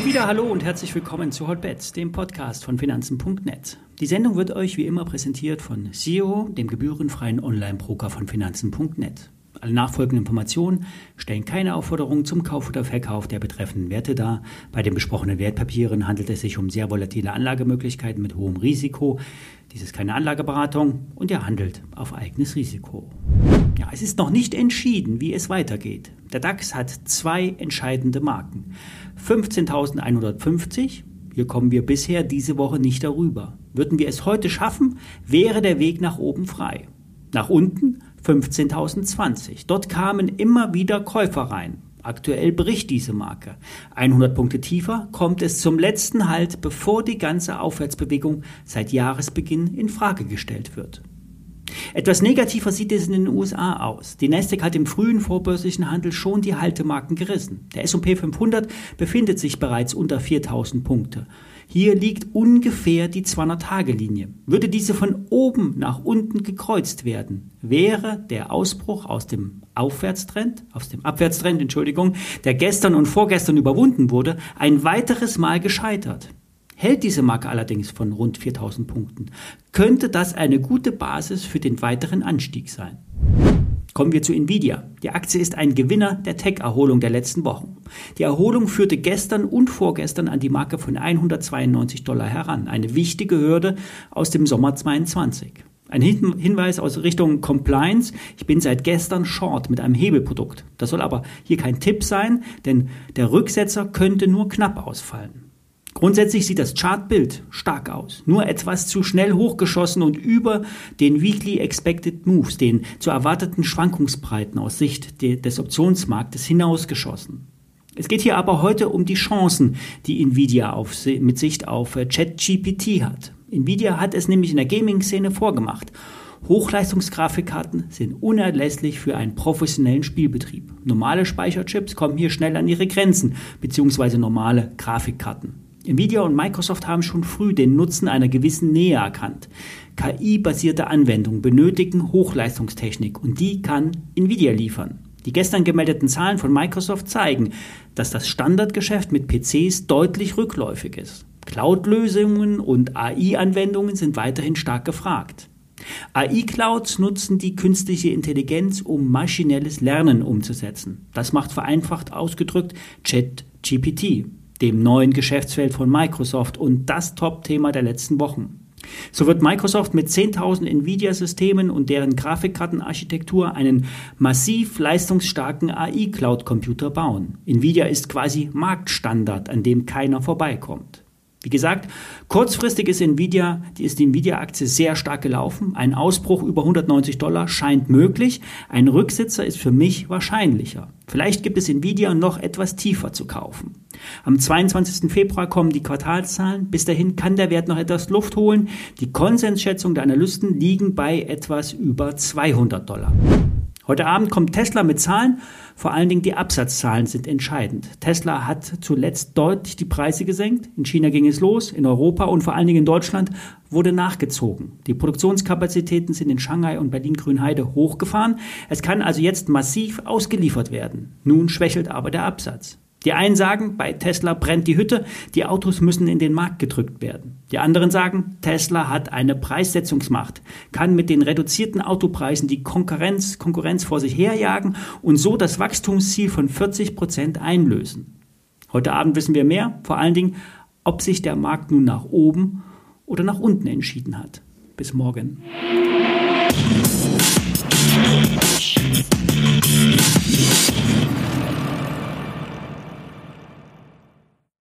Und wieder hallo und herzlich willkommen zu Hotbets, dem Podcast von Finanzen.net. Die Sendung wird euch wie immer präsentiert von SEO, dem gebührenfreien Online-Broker von Finanzen.net. Alle nachfolgenden Informationen stellen keine Aufforderung zum Kauf oder Verkauf der betreffenden Werte dar. Bei den besprochenen Wertpapieren handelt es sich um sehr volatile Anlagemöglichkeiten mit hohem Risiko. Dies ist keine Anlageberatung und ihr handelt auf eigenes Risiko. Ja, es ist noch nicht entschieden, wie es weitergeht. Der DAX hat zwei entscheidende Marken. 15.150, hier kommen wir bisher diese Woche nicht darüber. Würden wir es heute schaffen, wäre der Weg nach oben frei. Nach unten 15.020. Dort kamen immer wieder Käufer rein. Aktuell bricht diese Marke. 100 Punkte tiefer kommt es zum letzten Halt, bevor die ganze Aufwärtsbewegung seit Jahresbeginn in Frage gestellt wird. Etwas negativer sieht es in den USA aus. Die Nasdaq hat im frühen vorbörslichen Handel schon die Haltemarken gerissen. Der S&P 500 befindet sich bereits unter 4000 Punkte. Hier liegt ungefähr die 200-Tage-Linie. Würde diese von oben nach unten gekreuzt werden, wäre der Ausbruch aus dem Aufwärtstrend, aus dem Abwärtstrend, Entschuldigung, der gestern und vorgestern überwunden wurde, ein weiteres Mal gescheitert. Hält diese Marke allerdings von rund 4000 Punkten, könnte das eine gute Basis für den weiteren Anstieg sein. Kommen wir zu Nvidia. Die Aktie ist ein Gewinner der Tech-Erholung der letzten Wochen. Die Erholung führte gestern und vorgestern an die Marke von 192 Dollar heran. Eine wichtige Hürde aus dem Sommer 22. Ein Hinweis aus Richtung Compliance. Ich bin seit gestern short mit einem Hebelprodukt. Das soll aber hier kein Tipp sein, denn der Rücksetzer könnte nur knapp ausfallen. Grundsätzlich sieht das Chartbild stark aus, nur etwas zu schnell hochgeschossen und über den Weekly Expected Moves, den zu erwarteten Schwankungsbreiten aus Sicht des Optionsmarktes hinausgeschossen. Es geht hier aber heute um die Chancen, die Nvidia auf, mit Sicht auf äh, ChatGPT hat. Nvidia hat es nämlich in der Gaming-Szene vorgemacht. Hochleistungsgrafikkarten sind unerlässlich für einen professionellen Spielbetrieb. Normale Speicherchips kommen hier schnell an ihre Grenzen, beziehungsweise normale Grafikkarten. Nvidia und Microsoft haben schon früh den Nutzen einer gewissen Nähe erkannt. KI-basierte Anwendungen benötigen Hochleistungstechnik und die kann Nvidia liefern. Die gestern gemeldeten Zahlen von Microsoft zeigen, dass das Standardgeschäft mit PCs deutlich rückläufig ist. Cloud-Lösungen und AI-Anwendungen sind weiterhin stark gefragt. AI-Clouds nutzen die künstliche Intelligenz, um maschinelles Lernen umzusetzen. Das macht vereinfacht ausgedrückt ChatGPT dem neuen Geschäftsfeld von Microsoft und das Top-Thema der letzten Wochen. So wird Microsoft mit 10.000 Nvidia-Systemen und deren Grafikkartenarchitektur einen massiv leistungsstarken AI-Cloud-Computer bauen. Nvidia ist quasi Marktstandard, an dem keiner vorbeikommt. Wie gesagt, kurzfristig ist Nvidia, die ist die Nvidia-Aktie sehr stark gelaufen. Ein Ausbruch über 190 Dollar scheint möglich. Ein Rücksitzer ist für mich wahrscheinlicher. Vielleicht gibt es Nvidia noch etwas tiefer zu kaufen. Am 22. Februar kommen die Quartalszahlen. Bis dahin kann der Wert noch etwas Luft holen. Die Konsensschätzungen der Analysten liegen bei etwas über 200 Dollar. Heute Abend kommt Tesla mit Zahlen. Vor allen Dingen die Absatzzahlen sind entscheidend. Tesla hat zuletzt deutlich die Preise gesenkt. In China ging es los, in Europa und vor allen Dingen in Deutschland wurde nachgezogen. Die Produktionskapazitäten sind in Shanghai und Berlin-Grünheide hochgefahren. Es kann also jetzt massiv ausgeliefert werden. Nun schwächelt aber der Absatz. Die einen sagen, bei Tesla brennt die Hütte, die Autos müssen in den Markt gedrückt werden. Die anderen sagen, Tesla hat eine Preissetzungsmacht, kann mit den reduzierten Autopreisen die Konkurrenz, Konkurrenz vor sich herjagen und so das Wachstumsziel von 40 Prozent einlösen. Heute Abend wissen wir mehr, vor allen Dingen, ob sich der Markt nun nach oben oder nach unten entschieden hat. Bis morgen.